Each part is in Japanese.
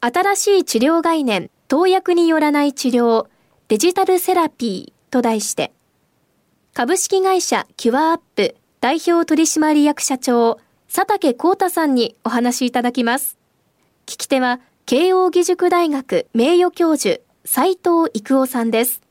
新しい治療概念投薬によらない治療デジタルセラピーと題して株式会社キュアアップ代表取締役社長佐竹幸太さんにお話しいただきます。聞き手は慶應義塾大学名誉教授斉藤育夫さんです。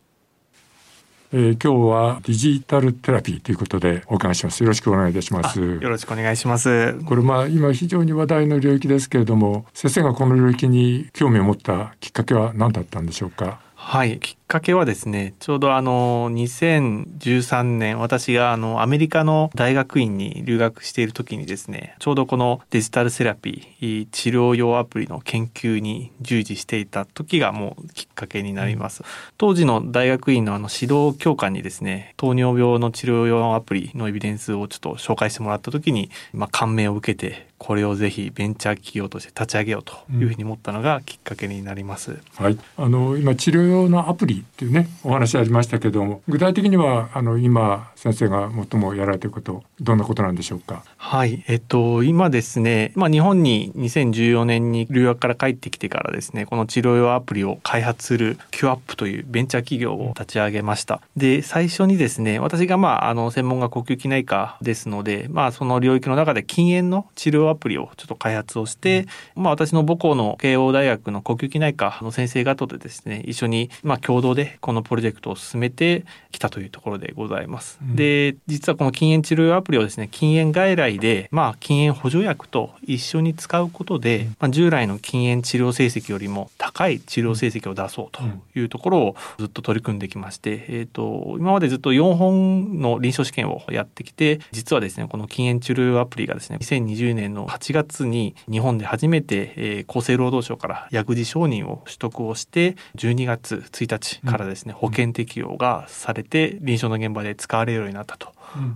えー、今日はデジタルテラピーということでお伺いします。よろしくお願いいたします。よろしくお願いします。これまあ今非常に話題の領域ですけれども、先生がこの領域に興味を持ったきっかけは何だったんでしょうか？はい、きっかけはですね、ちょうどあの2013年私があのアメリカの大学院に留学している時にですね、ちょうどこのデジタルセラピー治療用アプリの研究に従事していた時がもうきっかけになります。当時の大学院のあの指導教官にですね、糖尿病の治療用アプリのエビデンスをちょっと紹介してもらった時に、まあ、感銘を受けてこれをぜひベンチャー企業として立ち上げようというふうに思ったのがきっかけになります。うん、はい、あの今治療用のアプリっていうねお話ありましたけども具体的にはあの今先生が最もやられていることどんなことなんでしょうか？はい、えっと今ですね、まあ日本に2014年に留学から帰ってきてからですね、この治療用アプリを開発するキュアップというベンチャー企業を立ち上げました。で最初にですね、私がまああの専門が呼吸器内科ですので、まあその領域の中で禁煙の治療アプリをちょっと開発をして、まあ、私の母校の慶応大学の呼吸器内科の先生方とですね一緒にまあ共同でこのプロジェクトを進めてきたというところでございます。うん、で実はこの禁煙治療アプリをですね禁煙外来で、まあ、禁煙補助薬と一緒に使うことで、まあ、従来の禁煙治療成績よりも高い治療成績を出そうというところをずっと取り組んできまして、えーと、今までずっと4本の臨床試験をやってきて実はですねこの禁煙治療アプリがですね2020年の8月に日本で初めて、えー、厚生労働省から薬事承認を取得をして12月1日からですね、うん、保険適用がされて臨床の現場で使われるようになったと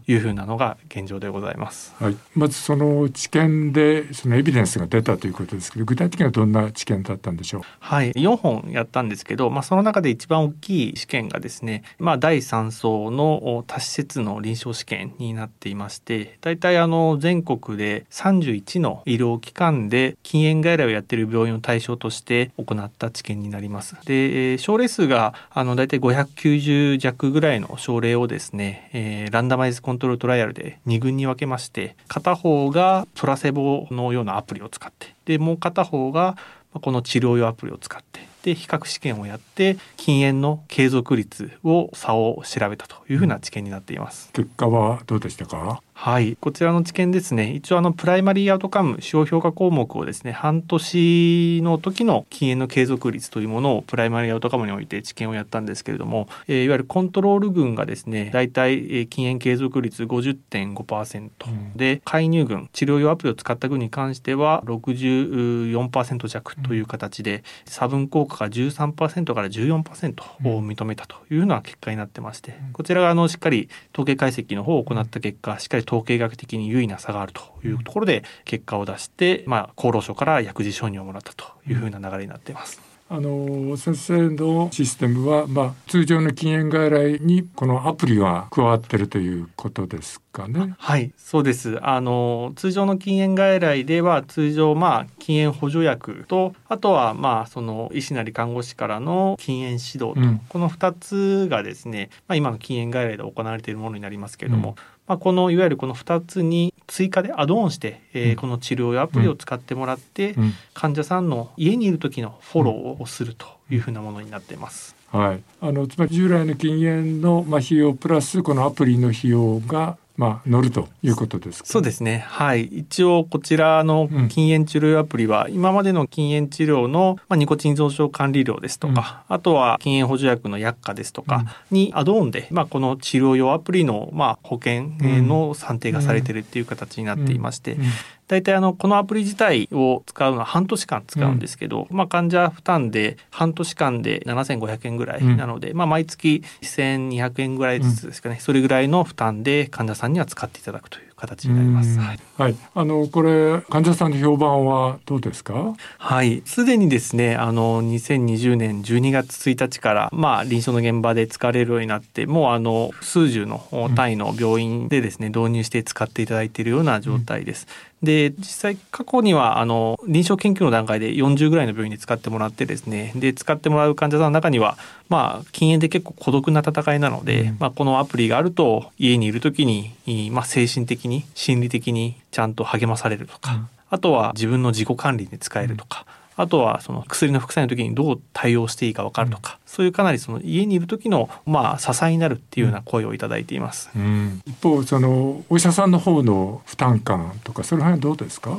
いうふうなのが現状でございます。はい、まずその知見でそのエビデンスが出たということですけど具体的にはどんな知見だったんでしょう？はい4本やったんですけど、まあ、その中で一番大きい試験がですね、まあ、第3層の多施設の臨床試験になっていまして大体あの全国で31の医療機関で禁煙外来をやっている病院を対象として行った治験になります。で症例数があの大体590弱ぐらいの症例をですね、えー、ランダマイズコントロールトライアルで2群に分けまして片方がプラセボのようなアプリを使ってでもう片方がこの治療用アプリを使ってで比較試験をやって禁煙の継続率を差を調べたというふうな知見になっています。結果はどうでしたか？はい、こちらの知見ですね、一応あのプライマリーアウトカム使用評価項目をですね、半年の時の禁煙の継続率というものをプライマリーアウトカムにおいて知見をやったんですけれども、えー、いわゆるコントロール群がですね、大体禁煙継続率50.5%で、うん、介入群、治療用アプリを使った群に関しては64%弱という形で、差分効果が13%から14%を認めたというような結果になってまして、こちらがあのしっかり統計解析の方を行った結果、しっかり統計学的に優位な差があるというところで結果を出して、まあ、厚労省から薬事承認をもらったというふうな流れになっています。あの先生のシステムは、まあ、通常の禁煙外来にこのアプリが加わってるということですかね。はいそうですあの通常の禁煙外来では通常、まあ、禁煙補助薬とあとは、まあ、その医師なり看護師からの禁煙指導と、うん、この2つがですね、まあ、今の禁煙外来で行われているものになりますけれども、うんまあ、このいわゆるこの2つに追加でアドオンして、えー、この治療やアプリを使ってもらって、患者さんの家にいる時のフォローをするというふうなものになっています。はい、あのつまり従来の禁煙の、まあ、費用プラスこのアプリの費用がまあ、乗るということですそうですね。はい。一応、こちらの禁煙治療アプリは、今までの禁煙治療の、まあ、ニコチン増床管理料ですとか、うん、あとは禁煙補助薬の薬価ですとかにアドオンで、まあ、この治療用アプリの、まあ、保険の算定がされているっていう形になっていまして、大体あのこのアプリ自体を使うのは半年間使うんですけど、うん、まあ、患者負担で半年間で7500円ぐらいなので、うん、まあ、毎月1200円ぐらいずつですかね、それぐらいの負担で患者さんには使っていただくという形になります。はい、はい、あのこれ患者さんの評判はどうですか？はい、すでにですね、あの2020年12月1日からまあ臨床の現場で使われるようになって、もうあの数十の単位の病院でですね、導入して使っていただいているような状態です。で実際過去にはあの臨床研究の段階で40ぐらいの病院で使ってもらってですねで使ってもらう患者さんの中にはまあ禁煙で結構孤独な戦いなので、うん、まあ、このアプリがあると家にいる時に、まあ、精神的に心理的にちゃんと励まされるとか、うん、あとは自分の自己管理に使えるとか。うんあとはその薬の副作用の時にどう対応していいか分かるとか、うん、そういうかなりその家にいる時のまあ支えになるっていうような声をいただいています。うん、一方そのお医者さんの方の負担感とかその辺はどうですか？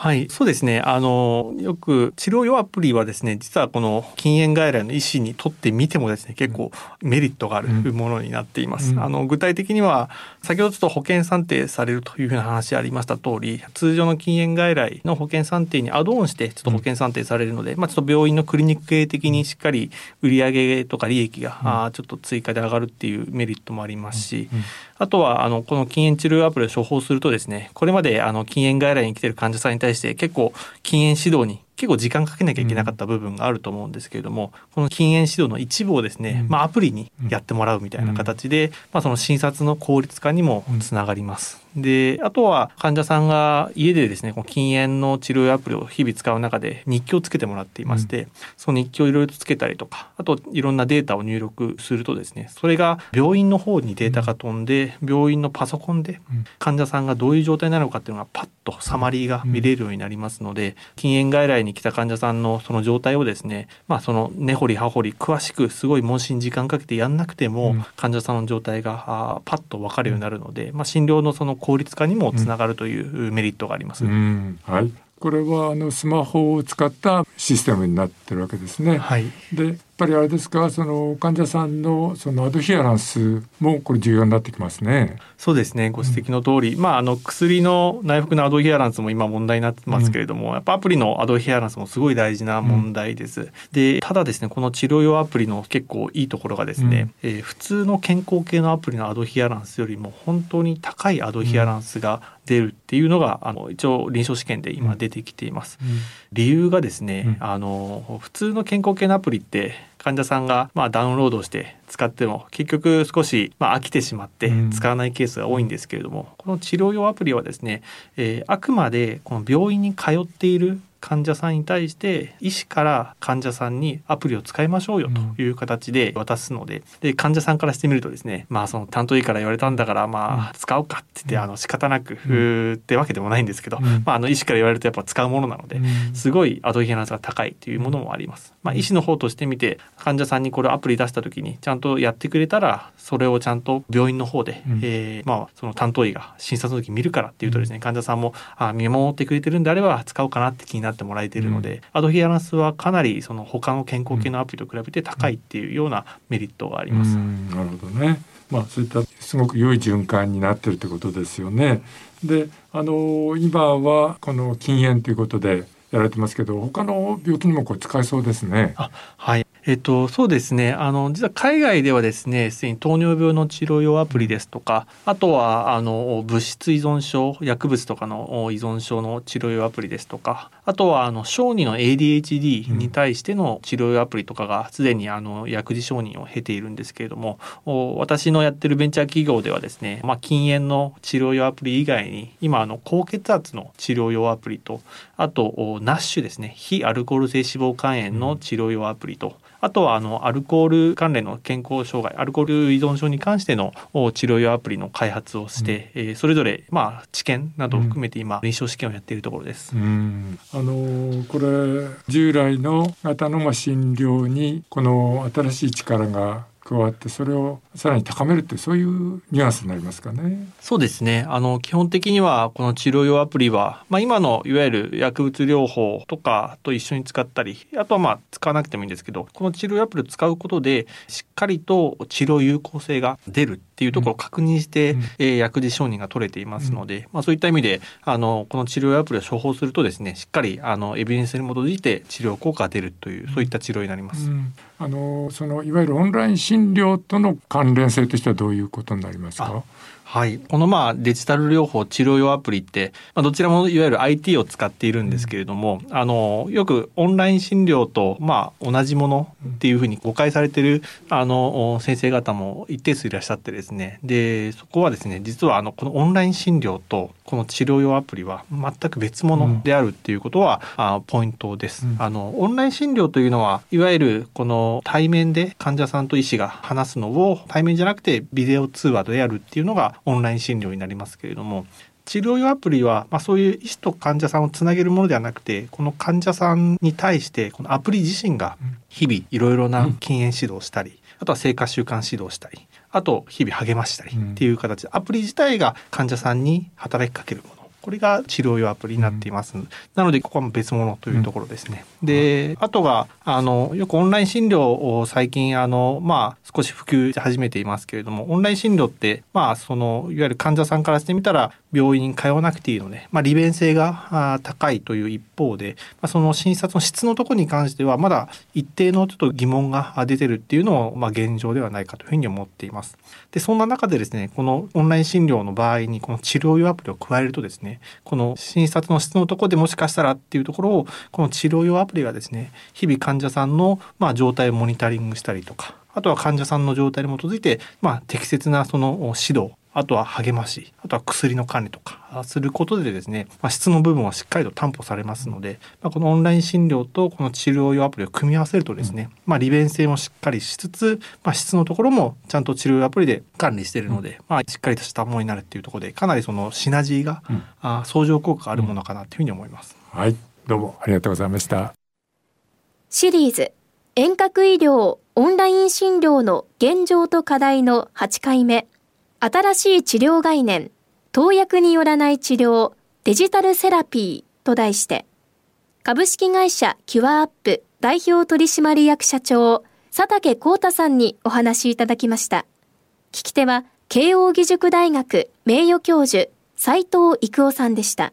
はい、そうですね。あの、よく治療用アプリはですね、実はこの禁煙外来の医師にとってみてもですね、結構メリットがあるものになっています。うん、あの、具体的には、先ほどちょっと保険算定されるというふうな話ありました通り、通常の禁煙外来の保険算定にアドオンしてちょっと保険算定されるので、うん、まあちょっと病院のクリニック系的にしっかり売上とか利益が、うん、あちょっと追加で上がるっていうメリットもありますし、あとは、あの、この禁煙治療アプリを処方するとですね、これまで、あの、禁煙外来に来ている患者さんに対して結構禁煙指導に結構時間かけなきゃいけなかった部分があると思うんですけれども、うん、この禁煙指導の一部をですね、うん、まあ、アプリにやってもらうみたいな形で、うん、まあ、その診察の効率化にもつながります。であとは患者さんが家でですねこの禁煙の治療アプリを日々使う中で日記をつけてもらっていまして、その日記をいろいろとつけたりとかあといろんなデータを入力するとですねそれが病院の方にデータが飛んで病院のパソコンで患者さんがどういう状態なのかっていうのがパッとサマリーが見れるようになりますので禁煙外来に来た患者さんののその状態をですねまあその根掘り葉掘り詳しくすごい問診時間かけてやんなくても、患者さんの状態があパッと分かるようになるので、まあ、診療のその効率化にもつながるというメリットがあります。はい。これはあのスマホを使ったシステムになってるわけですね。はい、でぱりあれですかその患者さんのそのアドヒアランスもこれ重要になってきますね。そうですね。ご指摘の通り、うん、まああの薬の内服のアドヒアランスも今問題になってますけれども、うん、やっぱアプリのアドヒアランスもすごい大事な問題です。うん、でただですねこの治療用アプリの結構いいところがですね、うん、えー、普通の健康系のアプリのアドヒアランスよりも本当に高いアドヒアランスが出るっていうのが、あの一応臨床試験で今出てきています。理由がですね、あの普通の健康系のアプリって患者さんがまあダウンロードして使っても結局少しまあ飽きてしまって使わないケースが多いんですけれども、この治療用アプリはですね、えー、あくまでこの病院に通っている患者さんに対して医師から患者さんにアプリを使いましょうよという形で渡すので。で患者さんからしてみるとですねまあその担当医から言われたんだからまあ使おうかって言ってあの仕方なくってわけでもないんですけど、まあ、あの医師から言われるとやっぱ使うものなのですごいアドヒアナスが高いというものもあります。まあ、医師の方としてみて患者さんにこれアプリ出した時にちゃんとやってくれたらそれをちゃんと病院の方で、えー、まあその担当医が診察の時見るからっていうとですね患者さんもあ見守ってくれてるんであれば使おうかなって気になってもらえているので、うん、アドヒアランスはかなりその他の健康系のアプリと比べて高いっていうようなメリットがあります。なるほどね。まあそういったすごく良い循環になってるってことですよね。で、あの今はこの禁煙ということでやられてますけど、他の病気にもこれ使えそうですね。あ、はい。えっと、そうですねあの実は海外ではですねすでに糖尿病の治療用アプリですとかあとはあの物質依存症薬物とかの依存症の治療用アプリですとかあとはあの小児の ADHD に対しての治療用アプリとかがすでにあの薬事承認を経ているんですけれども私のやってるベンチャー企業ではですね、まあ、禁煙の治療用アプリ以外に今あの高血圧の治療用アプリとあと NASH ですね非アルコール性脂肪肝炎の治療用アプリと、あとはあのアルコール関連の健康障害アルコール依存症に関しての治療用アプリの開発をして、うん、えー、それぞれまあ治験などを含めて今臨床試験をやっているところです。うん、あのこれ従来の型のま診療にこの新しい力が加わってそれをさらに高めるってそういうニュアンスになりますかね。そうですね。あの基本的にはこの治療用アプリは、まあ、今のいわゆる薬物療法とかと一緒に使ったり、あとはまあ使わなくてもいいんですけど、この治療用アプリを使うことでしっかりと治療有効性が出るっていうところを確認して、うん、えー、薬事承認が取れていますので、うん、まあそういった意味であのこの治療用アプリを処方するとですね、しっかりあのエビデンスに基づいて治療効果が出るというそういった治療になります。うん。あのそのいわゆるオンライン診療との関連性としてはどういうことになりますか？はい。このまあデジタル療法治療用アプリって、まあ、どちらもいわゆる IT を使っているんですけれども、うん、あの、よくオンライン診療とまあ同じものっていうふうに誤解されてるあの先生方も一定数いらっしゃってですね。で、そこはですね、実はあのこのオンライン診療とこの治療用アプリは全く別物であるっていうことは、うん、あポイントです、うん、あの。オンライン診療というのはいわゆるこの対面で患者さんと医師が話すのを対面じゃなくてビデオ通話でやるっていうのがオンライン診療になりますけれども治療用アプリは、まあ、そういう医師と患者さんをつなげるものではなくてこの患者さんに対してこのアプリ自身が日々いろいろな禁煙指導をしたり、あとは生活習慣指導したりあと日々励ましたりっていう形でアプリ自体が患者さんに働きかけるものこれが治療用アプリになっています。うん、なので、ここは別物というところですね。うん、で、あとが、あの、よくオンライン診療を最近、あの、まあ、少し普及し始めていますけれども、オンライン診療って、まあ、その、いわゆる患者さんからしてみたら、病院に通わなくていいので、まあ、利便性が高いという一方で、まあ、その診察の質のところに関しては、まだ一定のちょっと疑問が出てるっていうのを、まあ、現状ではないかというふうに思っています。で、そんな中でですね、このオンライン診療の場合に、この治療用アプリを加えるとですね、この診察の質のとこでもしかしたらっていうところをこの治療用アプリがですね日々患者さんのまあ状態をモニタリングしたりとかあとは患者さんの状態に基づいてまあ適切なその指導あとは励まし、あとは薬の管理とかすることでですね、まあ、質の部分はしっかりと担保されますので、まあ、このオンライン診療とこの治療用アプリを組み合わせるとですね、まあ、利便性もしっかりしつつ、まあ、質のところもちゃんと治療用アプリで管理しているので、まあ、しっかりとしたものになるっていうところで、かなりそのシナジーが、うん、あ相乗効果があるものかなというふうに思います。はい、どうもありがとうございました。シリーズ遠隔医療オンライン診療の現状と課題の8回目。新しい治療概念、投薬によらない治療、デジタルセラピーと題して、株式会社キュアアップ代表取締役社長、佐竹幸太さんにお話いただきました。聞き手は、慶應義塾大学名誉教授、斉藤育夫さんでした。